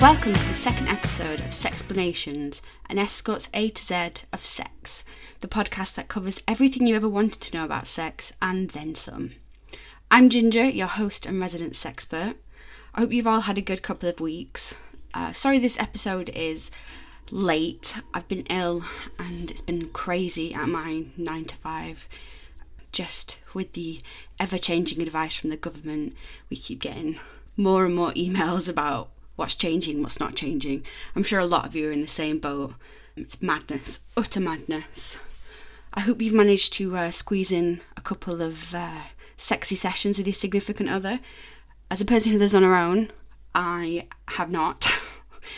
Welcome to the second episode of Sexplanations, an escort's A to Z of sex, the podcast that covers everything you ever wanted to know about sex and then some. I'm Ginger, your host and resident sexpert. I hope you've all had a good couple of weeks. Uh, sorry this episode is late. I've been ill and it's been crazy at my 9 to 5. Just with the ever changing advice from the government, we keep getting more and more emails about what's changing, what's not changing. I'm sure a lot of you are in the same boat. It's madness, utter madness. I hope you've managed to uh, squeeze in a couple of uh, sexy sessions with your significant other. As a person who lives on her own, I have not.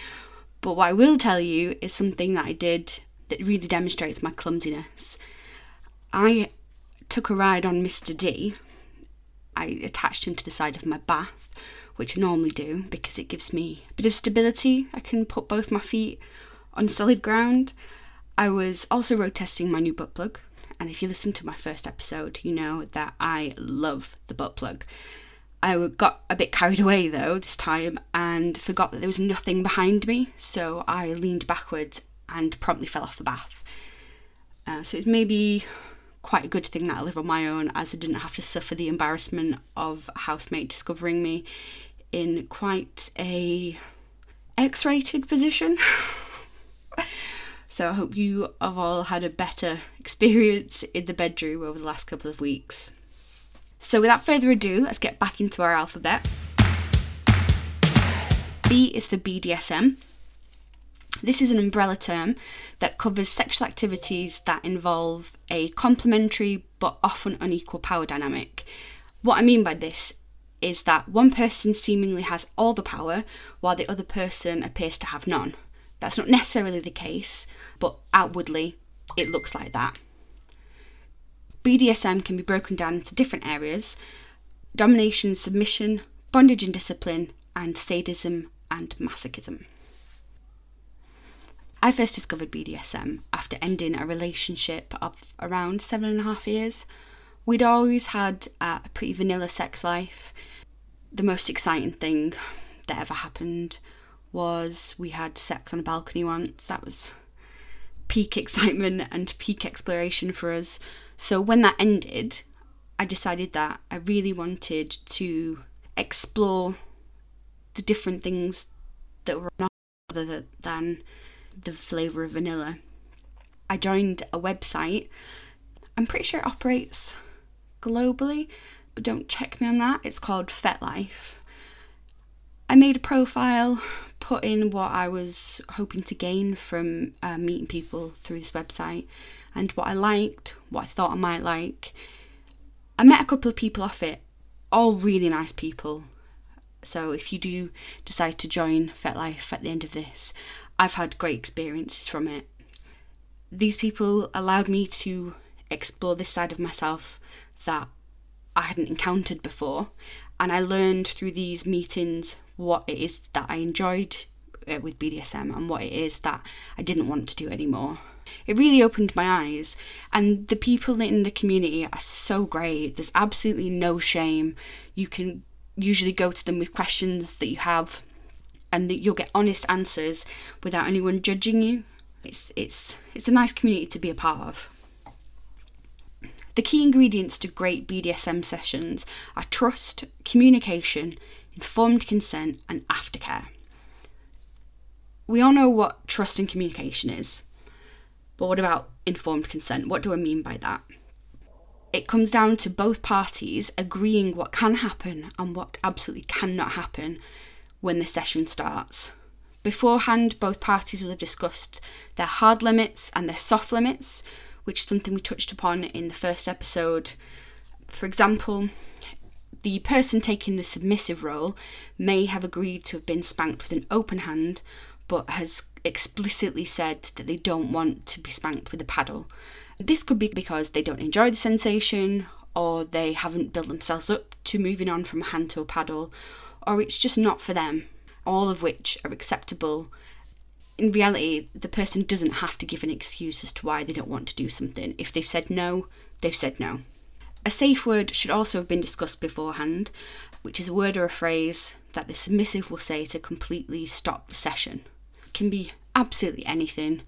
but what I will tell you is something that I did that really demonstrates my clumsiness. I took a ride on Mr. D. I attached him to the side of my bath which I normally do because it gives me a bit of stability. I can put both my feet on solid ground. I was also road testing my new butt plug, and if you listen to my first episode, you know that I love the butt plug. I got a bit carried away though this time and forgot that there was nothing behind me, so I leaned backwards and promptly fell off the bath. Uh, so it's maybe quite a good thing that I live on my own as I didn't have to suffer the embarrassment of a housemate discovering me in quite a X-rated position. so I hope you have all had a better experience in the bedroom over the last couple of weeks. So without further ado, let's get back into our alphabet. B is for BDSM. This is an umbrella term that covers sexual activities that involve a complementary but often unequal power dynamic. What I mean by this is that one person seemingly has all the power while the other person appears to have none. That's not necessarily the case, but outwardly it looks like that. BDSM can be broken down into different areas domination, submission, bondage and discipline, and sadism and masochism. I first discovered BDSM after ending a relationship of around seven and a half years. We'd always had uh, a pretty vanilla sex life the most exciting thing that ever happened was we had sex on a balcony once. That was peak excitement and peak exploration for us. So when that ended, I decided that I really wanted to explore the different things that were not other than the flavour of vanilla. I joined a website. I'm pretty sure it operates globally, but don't check me on that. It's called FetLife. I made a profile, put in what I was hoping to gain from uh, meeting people through this website and what I liked, what I thought I might like. I met a couple of people off it, all really nice people. So if you do decide to join FetLife at the end of this, I've had great experiences from it. These people allowed me to explore this side of myself that I hadn't encountered before. And I learned through these meetings what it is that I enjoyed uh, with BDSM and what it is that I didn't want to do anymore. It really opened my eyes, and the people in the community are so great. There's absolutely no shame. You can usually go to them with questions that you have, and you'll get honest answers without anyone judging you. It's it's it's a nice community to be a part of. The key ingredients to great BDSM sessions are trust, communication, informed consent, and aftercare. We all know what trust and communication is, but what about informed consent? What do I mean by that? It comes down to both parties agreeing what can happen and what absolutely cannot happen when the session starts. Beforehand, both parties will have discussed their hard limits and their soft limits, which is something we touched upon in the first episode. For example, the person taking the submissive role may have agreed to have been spanked with an open hand, but has explicitly said that they don't want to be spanked with a paddle. This could be because they don't enjoy the sensation, or they haven't built themselves up to moving on from hand to a paddle, or it's just not for them, all of which are acceptable in reality, the person doesn't have to give an excuse as to why they don't want to do something. If they've said no, they've said no. A safe word should also have been discussed beforehand, which is a word or a phrase that the submissive will say to completely stop the session. It can be absolutely anything,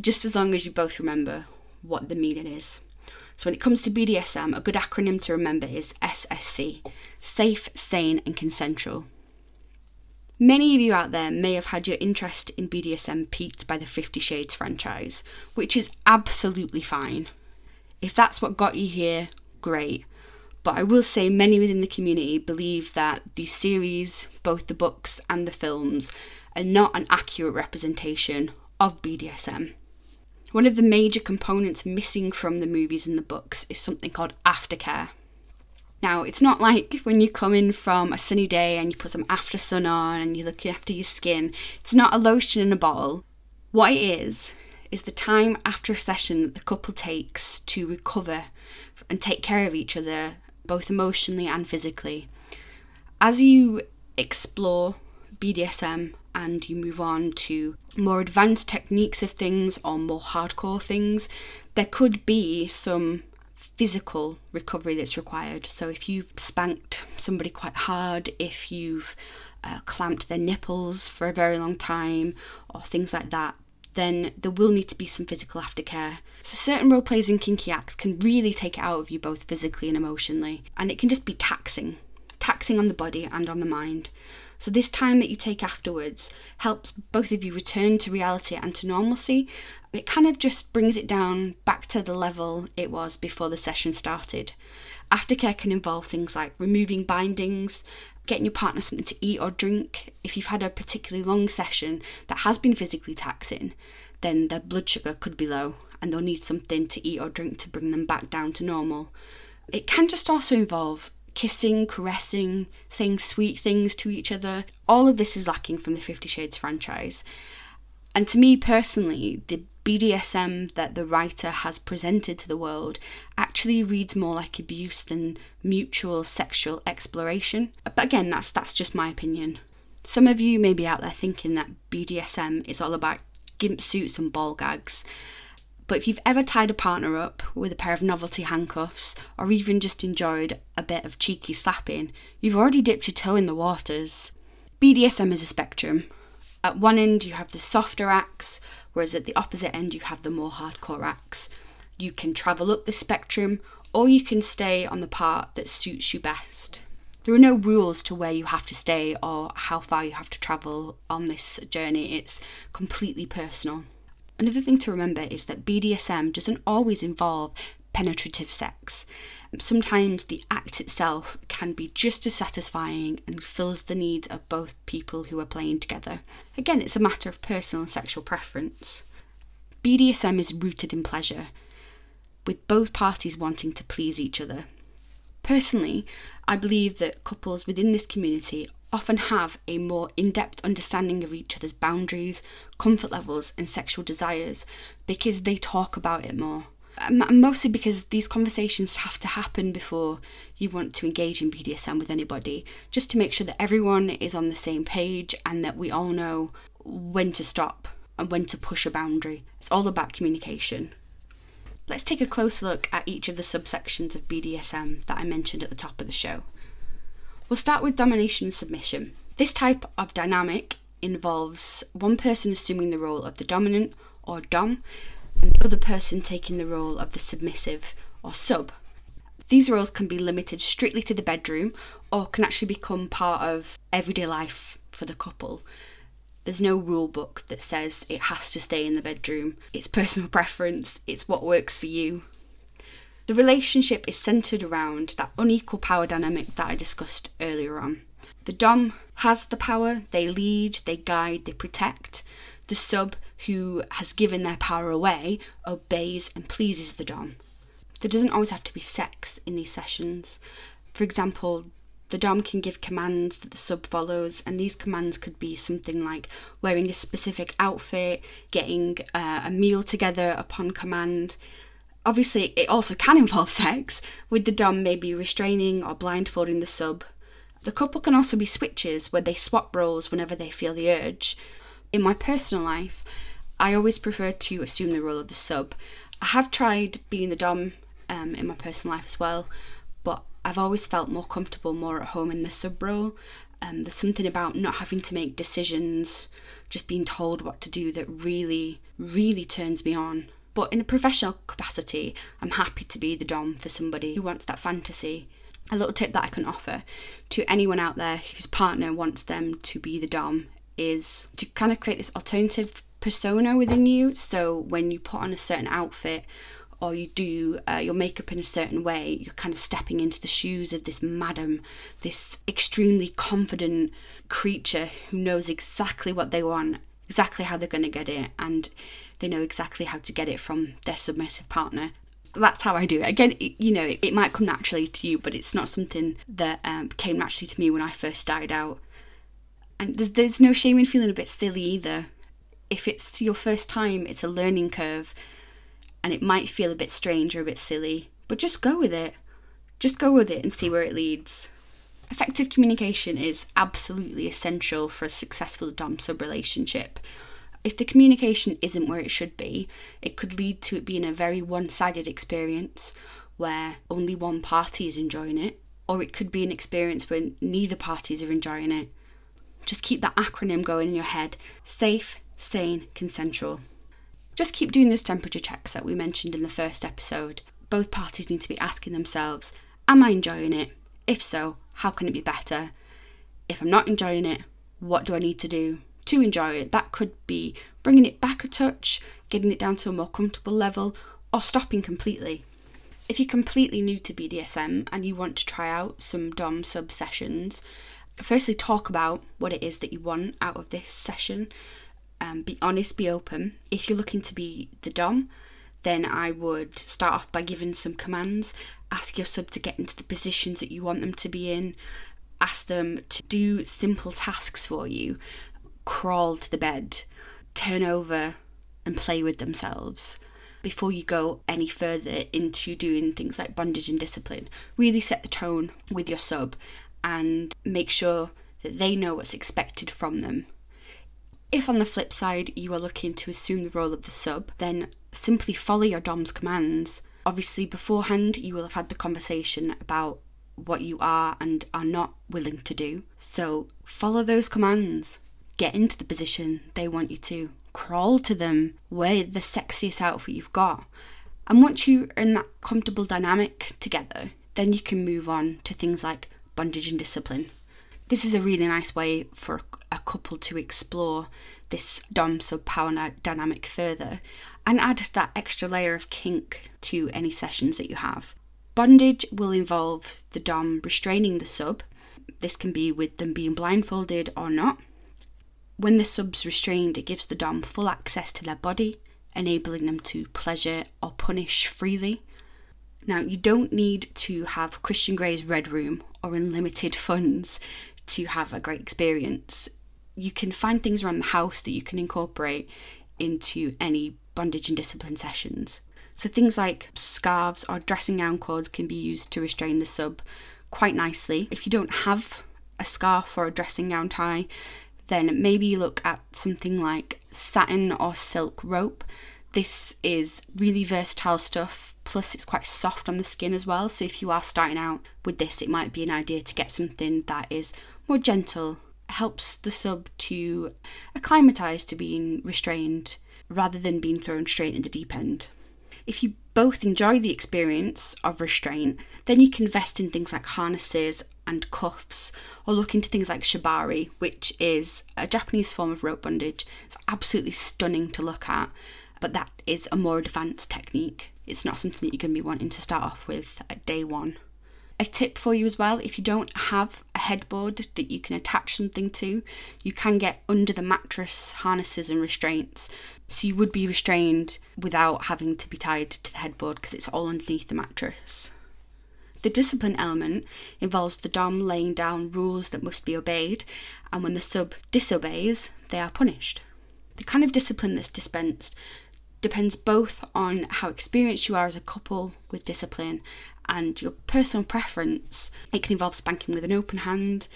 just as long as you both remember what the meaning is. So, when it comes to BDSM, a good acronym to remember is SSC Safe, Sane, and Consensual. Many of you out there may have had your interest in BDSM piqued by the Fifty Shades franchise, which is absolutely fine. If that's what got you here, great. But I will say many within the community believe that the series, both the books and the films, are not an accurate representation of BDSM. One of the major components missing from the movies and the books is something called aftercare. Now, it's not like when you come in from a sunny day and you put some after sun on and you're looking after your skin. It's not a lotion in a bottle. What it is, is the time after a session that the couple takes to recover and take care of each other, both emotionally and physically. As you explore BDSM and you move on to more advanced techniques of things or more hardcore things, there could be some physical recovery that's required. So if you've spanked somebody quite hard, if you've uh, clamped their nipples for a very long time, or things like that, then there will need to be some physical aftercare. So certain role plays and kinky acts can really take it out of you both physically and emotionally, and it can just be taxing, taxing on the body and on the mind. So, this time that you take afterwards helps both of you return to reality and to normalcy. It kind of just brings it down back to the level it was before the session started. Aftercare can involve things like removing bindings, getting your partner something to eat or drink. If you've had a particularly long session that has been physically taxing, then their blood sugar could be low and they'll need something to eat or drink to bring them back down to normal. It can just also involve kissing, caressing, saying sweet things to each other. All of this is lacking from the Fifty Shades franchise. And to me personally, the BDSM that the writer has presented to the world actually reads more like abuse than mutual sexual exploration. But again, that's that's just my opinion. Some of you may be out there thinking that BDSM is all about gimp suits and ball gags. But if you've ever tied a partner up with a pair of novelty handcuffs, or even just enjoyed a bit of cheeky slapping, you've already dipped your toe in the waters. BDSM is a spectrum. At one end, you have the softer acts, whereas at the opposite end, you have the more hardcore acts. You can travel up the spectrum, or you can stay on the part that suits you best. There are no rules to where you have to stay or how far you have to travel on this journey, it's completely personal. Another thing to remember is that BDSM doesn't always involve penetrative sex. Sometimes the act itself can be just as satisfying and fills the needs of both people who are playing together. Again, it's a matter of personal sexual preference. BDSM is rooted in pleasure, with both parties wanting to please each other. Personally, I believe that couples within this community often have a more in depth understanding of each other's boundaries, comfort levels, and sexual desires because they talk about it more. Mostly because these conversations have to happen before you want to engage in BDSM with anybody, just to make sure that everyone is on the same page and that we all know when to stop and when to push a boundary. It's all about communication. Let's take a closer look at each of the subsections of BDSM that I mentioned at the top of the show. We'll start with domination and submission. This type of dynamic involves one person assuming the role of the dominant or dom, and the other person taking the role of the submissive or sub. These roles can be limited strictly to the bedroom or can actually become part of everyday life for the couple. There's no rule book that says it has to stay in the bedroom. It's personal preference, it's what works for you. The relationship is centered around that unequal power dynamic that I discussed earlier on. The Dom has the power, they lead, they guide, they protect. The sub, who has given their power away, obeys and pleases the Dom. There doesn't always have to be sex in these sessions. For example, the Dom can give commands that the sub follows, and these commands could be something like wearing a specific outfit, getting uh, a meal together upon command, obviously it also can involve sex, with the dom maybe restraining or blindfolding the sub. The couple can also be switches where they swap roles whenever they feel the urge. In my personal life, I always prefer to assume the role of the sub. I have tried being the dom um, in my personal life as well, but I've always felt more comfortable, more at home in the sub role. Um, there's something about not having to make decisions, just being told what to do that really, really turns me on. But in a professional capacity, I'm happy to be the Dom for somebody who wants that fantasy. A little tip that I can offer to anyone out there whose partner wants them to be the Dom is to kind of create this alternative persona within you. So when you put on a certain outfit or you do uh, your makeup in a certain way, you're kind of stepping into the shoes of this madam, this extremely confident creature who knows exactly what they want, exactly how they're going to get it, and they know exactly how to get it from their submissive partner. That's how I do it. Again, you know, it, it, might come naturally to you, but it's not something that um, came naturally to me when I first started out. And there's, there's no shame in feeling a bit silly either. If it's your first time, it's a learning curve and it might feel a bit strange or a bit silly, but just go with it. Just go with it and see where it leads. Effective communication is absolutely essential for a successful Dom sub relationship. If the communication isn't where it should be, it could lead to it being a very one sided experience where only one party is enjoying it, or it could be an experience where neither parties are enjoying it. Just keep that acronym going in your head safe, sane, consensual. Just keep doing those temperature checks that we mentioned in the first episode. Both parties need to be asking themselves Am I enjoying it? If so, how can it be better? If I'm not enjoying it, what do I need to do to enjoy it? That could be bringing it back a touch, getting it down to a more comfortable level, or stopping completely. If you're completely new to BDSM and you want to try out some Dom sub sessions, firstly talk about what it is that you want out of this session um, be honest, be open. If you're looking to be the Dom, then I would start off by giving some commands. Ask your sub to get into the positions that you want them to be in. Ask them to do simple tasks for you. Crawl to the bed, turn over, and play with themselves before you go any further into doing things like bondage and discipline. Really set the tone with your sub and make sure that they know what's expected from them if on the flip side you are looking to assume the role of the sub, then simply follow your Dom's commands. Obviously, beforehand, you will have had the conversation about what you are and are not willing to do. So, follow those commands. Get into the position they want you to. Crawl to them. Wear the sexiest outfit you've got. And once you're in that comfortable dynamic together, then you can move on to things like bondage and discipline this is a really nice way for a couple to explore this dom sub power dynamic further and add that extra layer of kink to any sessions that you have. Bondage will involve the dom restraining the sub. This can be with them being blindfolded or not. When the sub's restrained, it gives the dom full access to their body, enabling them to pleasure or punish freely. Now, you don't need to have Christian Grey's Red Room or unlimited funds to have a great experience. You can find things around the house that you can incorporate into any bondage and discipline sessions. So things like scarves or dressing gown cords can be used to restrain the sub quite nicely. If you don't have a scarf or a dressing gown tie, then maybe look at something like satin or silk rope. This is really versatile stuff, plus it's quite soft on the skin as well. So if you are starting out with this, it might be an idea to get something that is more gentle, helps the sub to acclimatise to being restrained rather than being thrown straight in the deep end. If you both enjoy the experience of restraint, then you can invest in things like harnesses and cuffs, or look into things like shibari, which is a Japanese form of rope bondage. It's absolutely stunning to look at, but that is a more advanced technique. It's not something that you're going to be wanting to start off with at day one a tip for you as well if you don't have a headboard that you can attach something to, you can get under the mattress harnesses and restraints. So you would be restrained without having to be tied to the headboard because it's all underneath the mattress. The discipline element involves the Dom laying down rules that must be obeyed, and when the sub disobeys, they are punished. The kind of discipline that's dispensed depends both on how experienced you are as a couple with discipline and your personal preference. It can involve spanking with an open hand,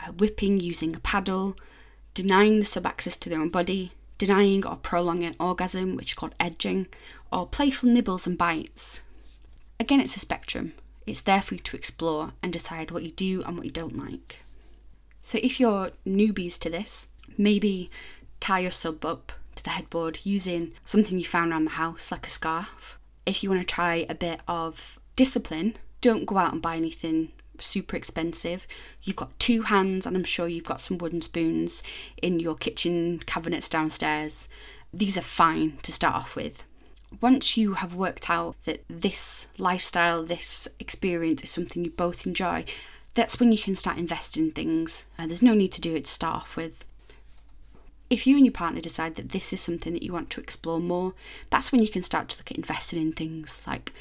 uh, whipping using a paddle, denying the sub access to their own body, denying or prolonging an orgasm, which is called edging, or playful nibbles and bites. Again, it's a spectrum. It's there for you to explore and decide what you do and what you don't like. So, if you're newbies to this, maybe tie your sub up to the headboard using something you found around the house, like a scarf. If you want to try a bit of discipline, don't go out and buy anything super expensive. You've got two hands, and I'm sure you've got some wooden spoons in your kitchen cabinets downstairs. These are fine to start off with. Once you have worked out that this lifestyle, this experience is something you both enjoy, that's when you can start investing in things. Uh, there's no need to do it to start off with. If you and your partner decide that this is something that you want to explore more, that's when you can start to look at investing in things like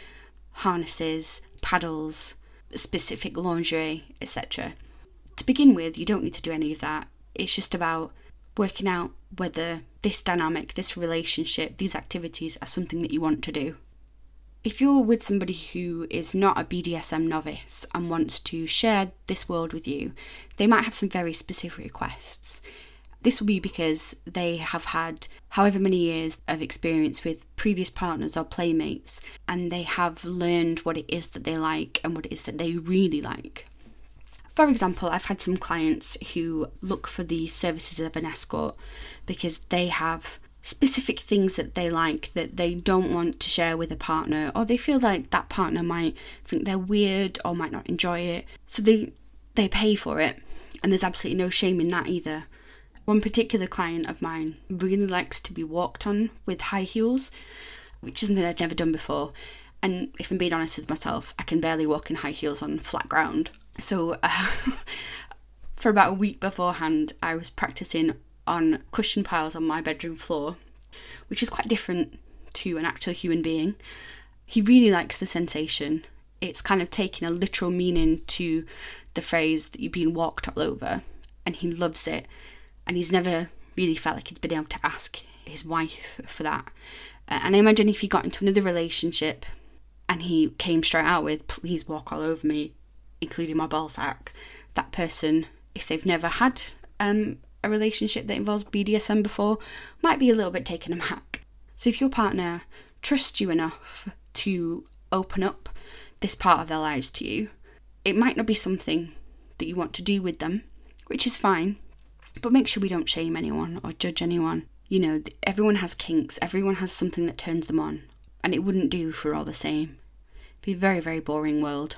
harnesses, paddles, specific lingerie, etc. To begin with, you don't need to do any of that. It's just about working out whether this dynamic, this relationship, these activities are something that you want to do. If you're with somebody who is not a BDSM novice and wants to share this world with you, they might have some very specific requests. This will be because they have had however many years of experience with previous partners or playmates, and they have learned what it is that they like and what it is that they really like. For example, I've had some clients who look for the services of an escort because they have specific things that they like that they don't want to share with a partner, or they feel like that partner might think they're weird or might not enjoy it. So they they pay for it, and there's absolutely no shame in that either. One particular client of mine really likes to be walked on with high heels, which is something I'd never done before. And if I'm being honest with myself, I can barely walk in high heels on flat ground. So, uh, for about a week beforehand, I was practicing on cushion piles on my bedroom floor, which is quite different to an actual human being. He really likes the sensation. It's kind of taking a literal meaning to the phrase that you've been walked all over, and he loves it and he's never really felt like he's been able to ask his wife for that. Uh, and I imagine if he got into another relationship and he came straight out with, please walk all over me, including my ball sack, that person, if they've never had um, a relationship that involves BDSM before, might be a little bit taken aback. So if your partner trusts you enough to open up this part of their lives to you, it might not be something that you want to do with them, which is fine. But make sure we don't shame anyone or judge anyone. You know, everyone has kinks, everyone has something that turns them on, and it wouldn't do for all the same. It'd be a very, very boring world.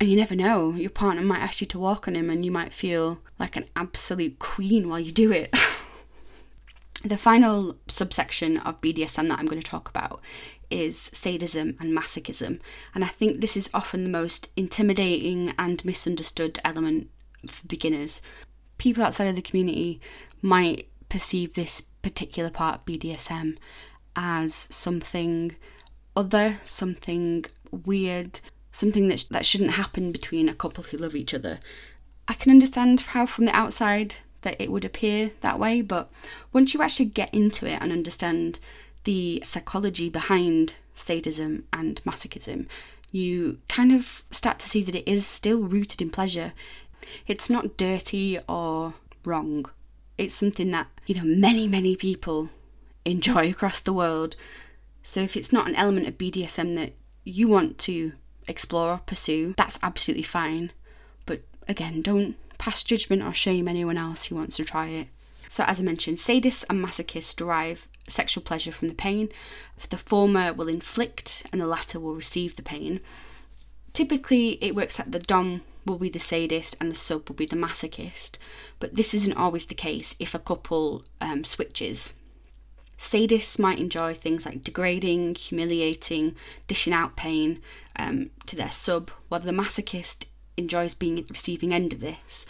And you never know, your partner might ask you to walk on him and you might feel like an absolute queen while you do it. the final subsection of BDSM that I'm going to talk about is sadism and masochism, and I think this is often the most intimidating and misunderstood element for beginners people outside of the community might perceive this particular part of BDSM as something other, something weird, something that, sh- that shouldn't happen between a couple who love each other. I can understand how from the outside that it would appear that way, but once you actually get into it and understand the psychology behind sadism and masochism, you kind of start to see that it is still rooted in pleasure. It's not dirty or wrong. It's something that, you know, many, many people enjoy across the world. So if it's not an element of BDSM that you want to explore or pursue, that's absolutely fine. But again, don't pass judgment or shame anyone else who wants to try it. So, as I mentioned, sadists and masochists derive sexual pleasure from the pain. The former will inflict and the latter will receive the pain. Typically, it works out the Dom will be the sadist and the sub will be the masochist, but this isn't always the case if a couple um, switches. Sadists might enjoy things like degrading, humiliating, dishing out pain um, to their sub, while the masochist enjoys being at the receiving end of this.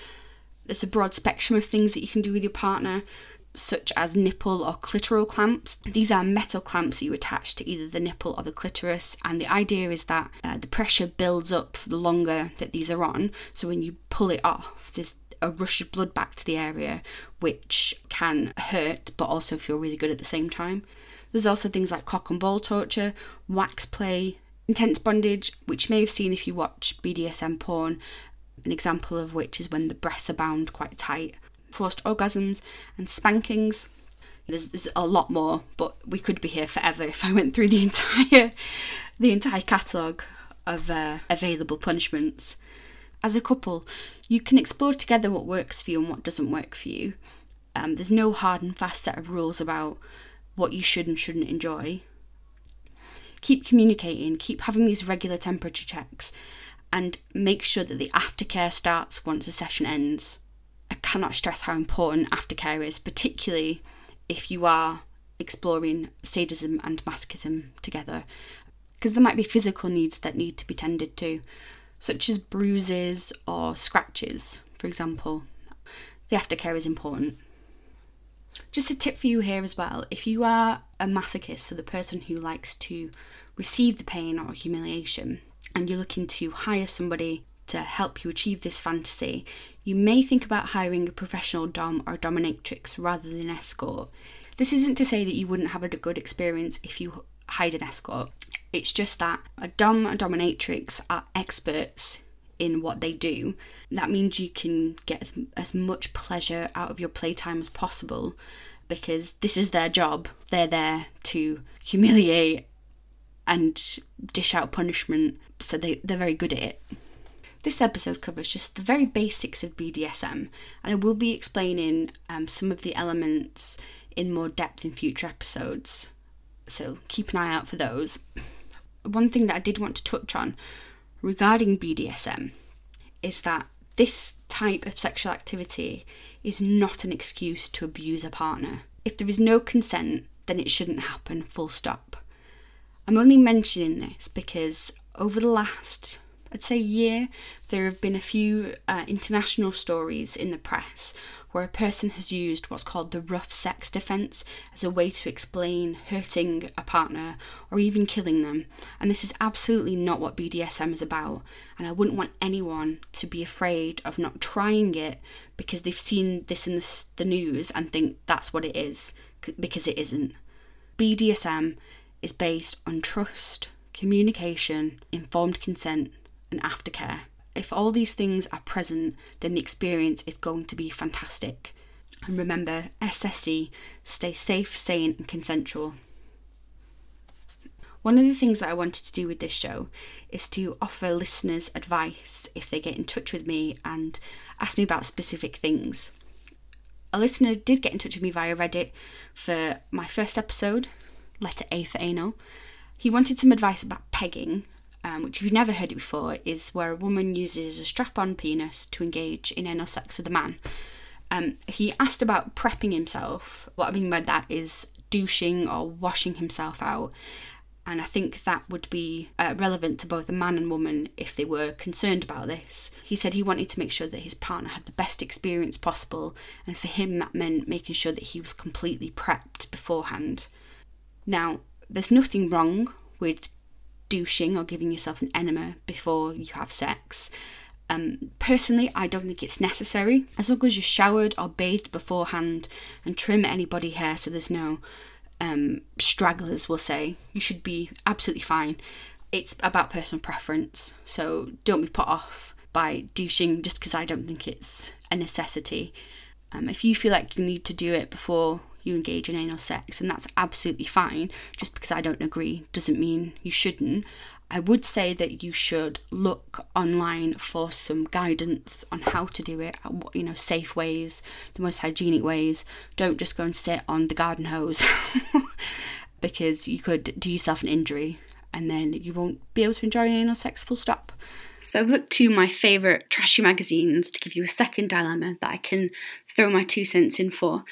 There's a broad spectrum of things that you can do with your partner such as nipple or clitoral clamps. These are metal clamps you attach to either the nipple or the clitoris, and the idea is that uh, the pressure builds up the longer that these are on. So when you pull it off, there's a rush of blood back to the area, which can hurt but also feel really good at the same time. There's also things like cock and ball torture, wax play, intense bondage, which you may have seen if you watch BDSM porn, an example of which is when the breasts are bound quite tight forced orgasms, and spankings. There's, there's a lot more, but we could be here forever if I went through the entire the entire catalogue of uh, available punishments. As a couple, you can explore together what works for you and what doesn't work for you. Um, there's no hard and fast set of rules about what you should and shouldn't enjoy. Keep communicating, keep having these regular temperature checks, and make sure that the aftercare starts once a session ends. I cannot stress how important aftercare is, particularly if you are exploring sadism and masochism together, because there might be physical needs that need to be tended to, such as bruises or scratches, for example. The aftercare is important. Just a tip for you here as well if you are a masochist, so the person who likes to receive the pain or humiliation, and you're looking to hire somebody to help you achieve this fantasy, you may think about hiring a professional Dom or dominatrix rather than an escort. This isn't to say that you wouldn't have a good experience if you hired an escort. It's just that a Dom and dominatrix are experts in what they do. That means you can get as, as much pleasure out of your playtime as possible because this is their job. They're there to humiliate and dish out punishment, so they, they're very good at it. This episode covers just the very basics of BDSM, and I will be explaining um, some of the elements in more depth in future episodes. So keep an eye out for those. One thing that I did want to touch on regarding BDSM is that this type of sexual activity is not an excuse to abuse a partner. If there is no consent, then it shouldn't happen, full stop. I'm only mentioning this because over the last I'd say year, there have been a few uh, international stories in the press where a person has used what's called the rough sex defense as a way to explain hurting a partner or even killing them. And this is absolutely not what BDSM is about. And I wouldn't want anyone to be afraid of not trying it because they've seen this in the, the news and think that's what it is, because it isn't. BDSM is based on trust, communication, informed consent, and aftercare. If all these things are present, then the experience is going to be fantastic. And remember, SSC, stay safe, sane, and consensual. One of the things that I wanted to do with this show is to offer listeners advice if they get in touch with me and ask me about specific things. A listener did get in touch with me via Reddit for my first episode, letter A for anal. He wanted some advice about pegging, um, which if you've never heard it before, is where a woman uses a strap on penis to engage in anal sex with a man. Um, he asked about prepping himself. What I mean by that is douching or washing himself out. And I think that would be uh, relevant to both a man and woman if they were concerned about this. He said he wanted to make sure that his partner had the best experience possible, and for him, that meant making sure that he was completely prepped beforehand. Now, there's nothing wrong with douching or giving yourself an enema before you have sex. Um, personally, I don't think it's necessary. As long as you're showered or bathed beforehand and trim any body hair so there's no um, stragglers, we'll say, you should be absolutely fine. It's about personal preference, so don't be put off by douching just because I don't think it's a necessity. Um, if you feel like you need to do it before you engage in anal sex, and that's absolutely fine. Just because I don't agree doesn't mean you shouldn't. I would say that you should look online for some guidance on how to do it, you know, safe ways, the most hygienic ways. Don't just go and sit on the garden hose because you could do yourself an injury and then you won't be able to enjoy anal sex full stop. So I've looked to my favourite trashy magazines to give you a second dilemma that I can throw my two cents in for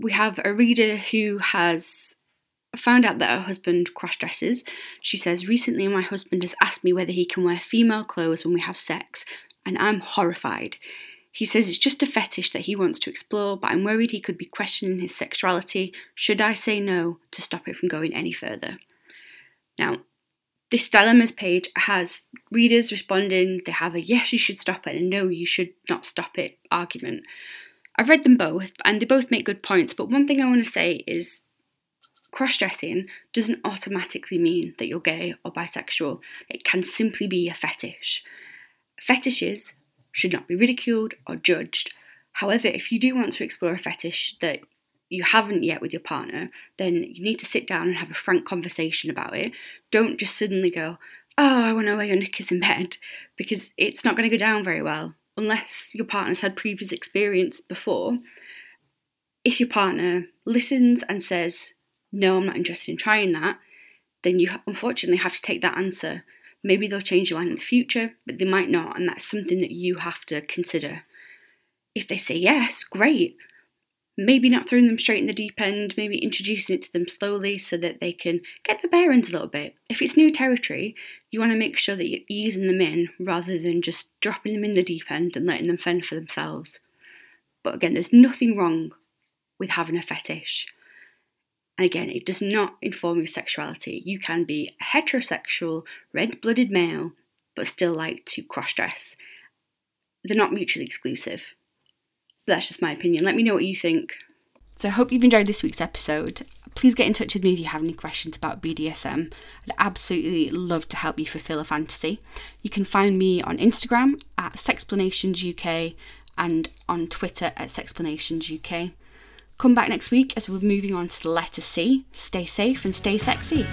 we have a reader who has found out that her husband cross dresses. She says, Recently, my husband has asked me whether he can wear female clothes when we have sex, and I'm horrified. He says it's just a fetish that he wants to explore, but I'm worried he could be questioning his sexuality. Should I say no to stop it from going any further? Now, this dilemmas page has readers responding, they have a yes, you should stop it, and no, you should not stop it argument. I've read them both and they both make good points, but one thing I want to say is cross dressing doesn't automatically mean that you're gay or bisexual, it can simply be a fetish. Fetishes should not be ridiculed or judged. However, if you do want to explore a fetish that you haven't yet with your partner, then you need to sit down and have a frank conversation about it. Don't just suddenly go, oh, I want to wear your knickers in bed, because it's not going to go down very well unless your partner's had previous experience before. If your partner listens and says, no, I'm not interested in trying that, then you unfortunately have to take that answer. Maybe they'll change their mind in the future, but they might not, and that's something that you have to consider. If they say yes, great, maybe not throwing them straight in the deep end, maybe introducing it to them slowly so that they can get the bearings a little bit. If it's new territory, you want to make sure that you're easing them in rather than just dropping them in the deep end and letting them fend for themselves. But again, there's nothing wrong with having a fetish. And again, it does not inform your sexuality. You can be a heterosexual, red blooded male, but still like to cross dress. They're not mutually exclusive that's just my opinion. Let me know what you think. So I hope you've enjoyed this week's episode. Please get in touch with me if you have any questions about BDSM. I'd absolutely love to help you fulfill a fantasy. You can find me on Instagram at Sexplanationsuk and on Twitter at Sexplanationsuk. Come back next week as we're moving on to the letter C. Stay safe and stay sexy.